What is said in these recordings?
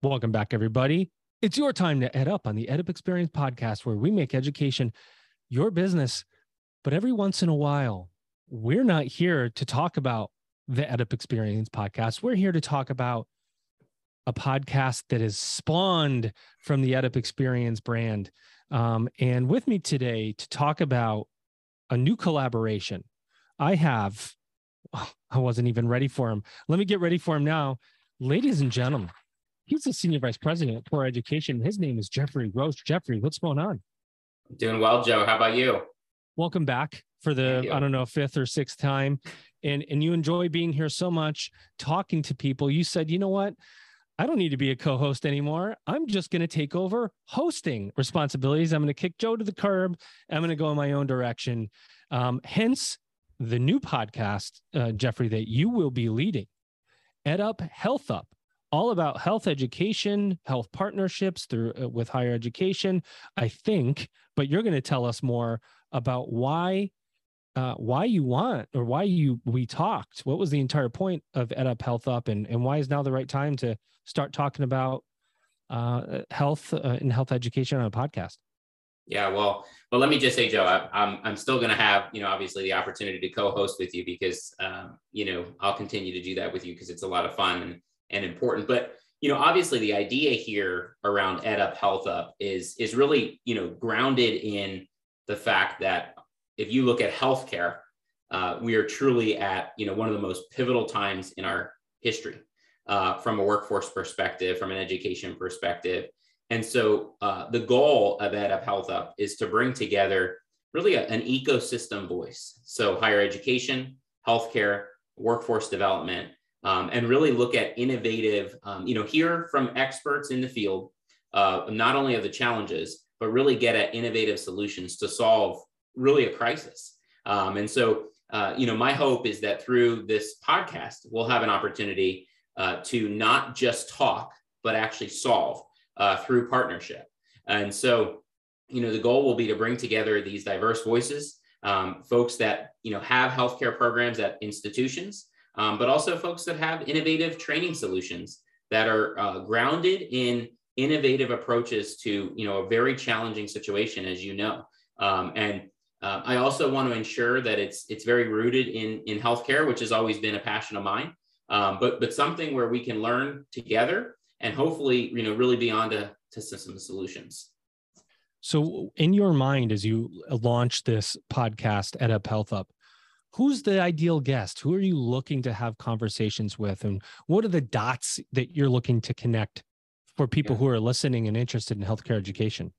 Welcome back, everybody. It's your time to ed up on the EdUp Experience podcast, where we make education your business. But every once in a while, we're not here to talk about the EdUp Experience podcast. We're here to talk about a podcast that is spawned from the EdUp Experience brand. Um, and with me today to talk about a new collaboration, I have, oh, I wasn't even ready for him. Let me get ready for him now. Ladies and gentlemen, He's the senior vice president for education. His name is Geoffrey Roche. Geoffrey, what's going on? Doing well, Joe. How about you? Welcome back for the I don't know fifth or sixth time, and and you enjoy being here so much, talking to people. You said, you know what? I don't need to be a co-host anymore. I'm just going to take over hosting responsibilities. I'm going to kick Joe to the curb. I'm going to go in my own direction. Um, hence, the new podcast, uh, Geoffrey, that you will be leading, Ed Up Health Up all about health education, health partnerships through uh, with higher education, I think. But you're going to tell us more about why uh, why you want or why you we talked. What was the entire point of EdUp Health Up, and and why is now the right time to start talking about uh, health uh, and health education on a podcast? Yeah, well, well, let me just say, Joe, I, I'm, I'm still going to have, you know, obviously the opportunity to co-host with you because, um, you know, I'll continue to do that with you because it's a lot of fun. And and important. But you know, obviously, the idea here around EdUp Health Up is is really you know grounded in the fact that if you look at healthcare, uh, we are truly at you know one of the most pivotal times in our history uh, from a workforce perspective, from an education perspective. And so uh, the goal of EdUp Health Up is to bring together really a, an ecosystem voice. So higher education, healthcare, workforce development, um, and really look at innovative, um, you know, hear from experts in the field, uh, not only of the challenges, but really get at innovative solutions to solve really a crisis. Um, and so, uh, you know, my hope is that through this podcast, we'll have an opportunity uh, to not just talk, but actually solve uh, through partnership. And so, you know, the goal will be to bring together these diverse voices, um, folks that, you know, have healthcare programs at institutions, um, but also folks that have innovative training solutions that are uh, grounded in innovative approaches to you know a very challenging situation, as you know. Um, and uh, I also want to ensure that it's it's very rooted in in healthcare, which has always been a passion of mine. Um, but but something where we can learn together and hopefully you know really be on to, to some solutions. So, in your mind, as you launch this podcast EdUp Health Up, who's the ideal guest? Who are you looking to have conversations with? And what are the dots that you're looking to connect for people yeah. who are listening and interested in healthcare education?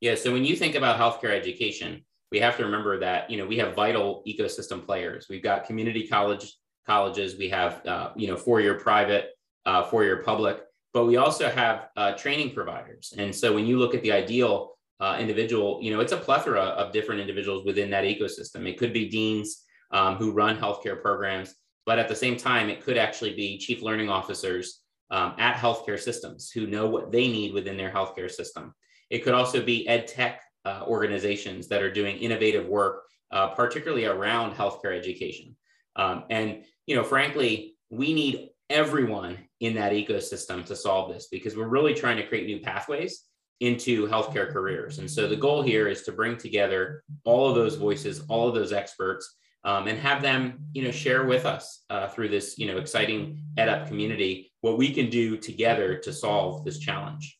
Yeah. So when you think about healthcare education, we have to remember that, you know, we have vital ecosystem players. We've got community college colleges. We have, uh, you know, four-year private, uh, four-year public, but we also have uh, training providers. And so when you look at the ideal uh, individual, you know, it's a plethora of different individuals within that ecosystem. It could be deans, um, who run healthcare programs. But at the same time, it could actually be chief learning officers um, at healthcare systems who know what they need within their healthcare system. It could also be ed tech uh, organizations that are doing innovative work, uh, particularly around healthcare education. Um, and, you know, frankly, we need everyone in that ecosystem to solve this because we're really trying to create new pathways into healthcare careers. And so the goal here is to bring together all of those voices, all of those experts, um, and have them, you know, share with us uh, through this, you know, exciting EdUp community what we can do together to solve this challenge.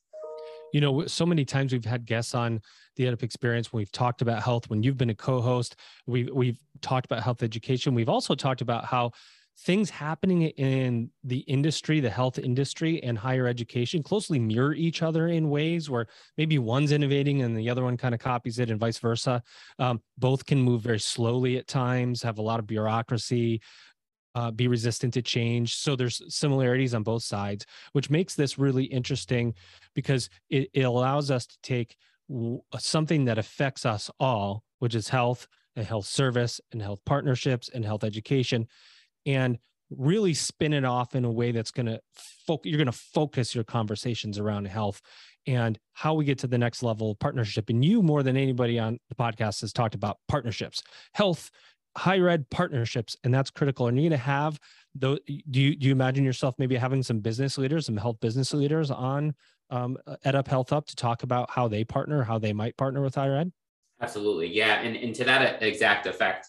You know, so many times we've had guests on the EdUp experience when we've talked about health. When you've been a co-host, we've we've talked about health education. We've also talked about how things happening in the industry, the health industry and higher education closely mirror each other in ways where maybe one's innovating and the other one kind of copies it and vice versa. Um, both can move very slowly at times, have a lot of bureaucracy, uh, be resistant to change. So there's similarities on both sides, which makes this really interesting because it, it allows us to take w- something that affects us all, which is health and health service and health partnerships and health education and really spin it off in a way that's going to you're going to focus your conversations around health and how we get to the next level of partnership and you more than anybody on the podcast has talked about partnerships health higher ed partnerships, and that's critical. And you're going to have those. Do you do you imagine yourself maybe having some business leaders, some health business leaders on um, EdUp Health Up to talk about how they partner, how they might partner with higher ed? Absolutely, yeah, and and to that exact effect,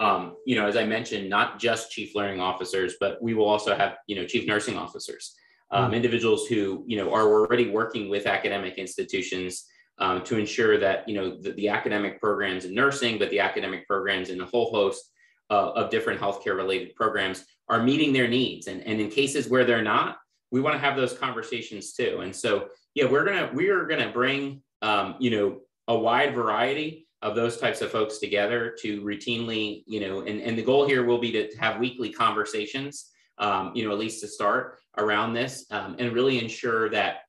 um, you know, as I mentioned, not just chief learning officers, but we will also have you know chief nursing officers, um, mm. individuals who you know are already working with academic institutions um, to ensure that you know the, the, academic programs in nursing, but the academic programs in a whole host uh, of different healthcare related programs are meeting their needs. And, and in cases where they're not, we want to have those conversations too. And so, yeah, we're gonna we are gonna bring um, you know a wide variety of those types of folks together to routinely, you know, and, and the goal here will be to have weekly conversations, um, you know, at least to start around this um, and really ensure that,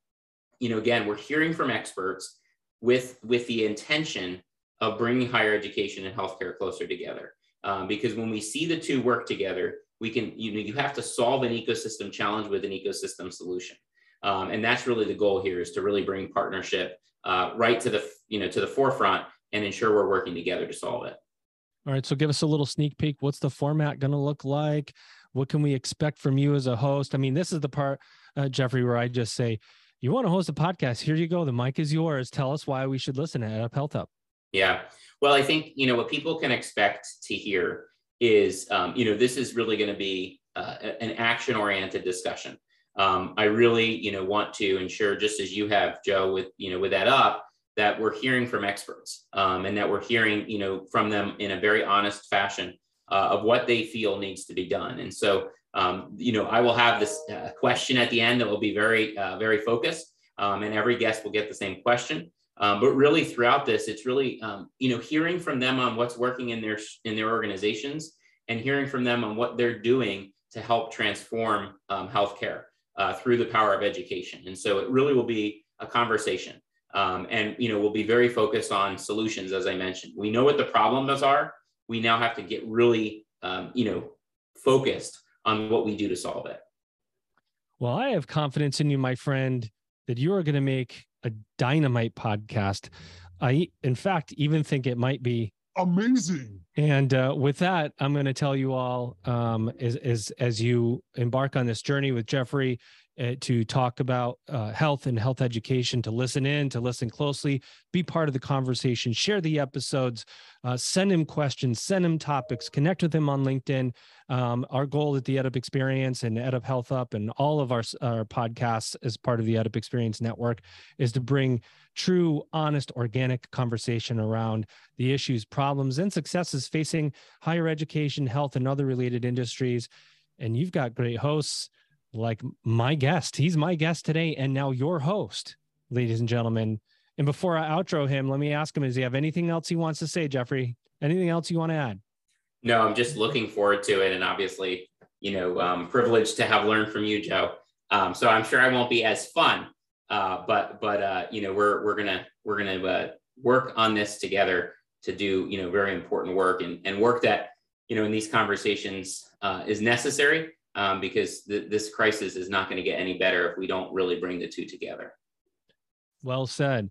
you know, again, we're hearing from experts with with the intention of bringing higher education and healthcare closer together. Um, because when we see the two work together, we can you know you have to solve an ecosystem challenge with an ecosystem solution, um, and that's really the goal here is to really bring partnership uh, right to the you know to the forefront and ensure we're working together to solve it. All right, so give us a little sneak peek. What's the format going to look like? What can we expect from you as a host? I mean, this is the part, uh, Geoffrey, where I just say, you want to host a podcast, here you go. The mic is yours. Tell us why we should listen to Up Health Up. Yeah. Well, I think, you know, what people can expect to hear is, um, you know, this is really going to be uh, an action oriented discussion. Um, I really, you know, want to ensure, just as you have, Joe, with, you know, with EdUp, that we're hearing from experts um, and that we're hearing, you know, from them in a very honest fashion uh, of what they feel needs to be done. And so um, you know, I will have this uh, question at the end that will be very, uh, very focused, um, and every guest will get the same question. Um, but really, throughout this, it's really, um, you know, hearing from them on what's working in their in their organizations, and hearing from them on what they're doing to help transform um, healthcare uh, through the power of education. And so, it really will be a conversation, um, and you know, we'll be very focused on solutions, as I mentioned. We know what the problems are. We now have to get really, you know, focused on what we do to solve it. Well, I have confidence in you, my friend, that you are going to make a dynamite podcast. I, in fact, even think it might be amazing. And uh, with that, I'm going to tell you all um, as, as as you embark on this journey with Geoffrey uh, to talk about uh, health and health education, to listen in, to listen closely, be part of the conversation, share the episodes, uh, send him questions, send him topics, connect with him on LinkedIn. Um, our goal at the EdUp Experience and EdUp Health Up and all of our, our podcasts as part of the EdUp Experience Network is to bring true, honest, organic conversation around the issues, problems, and successes facing higher education, health, and other related industries. And you've got great hosts like my guest. He's my guest today, and now your host, ladies and gentlemen. And before I outro him, let me ask him: Does he have anything else he wants to say, Geoffrey? Anything else you want to add? No, I'm just looking forward to it, and obviously, you know, um, privileged to have learned from you, Joe. Um, so I'm sure I won't be as fun, uh, but but uh, you know, we're we're gonna we're gonna uh, work on this together to do you know very important work and and work that you know in these conversations uh, is necessary um, because th- this crisis is not going to get any better if we don't really bring the two together. Well said.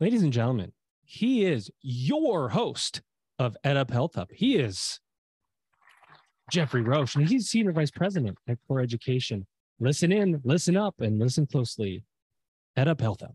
Ladies and gentlemen, he is your host of EdUp Health Up. He is Geoffrey Roche, and he's Senior Vice President at Core Education. Listen in, listen up, and listen closely. EdUp Health Up.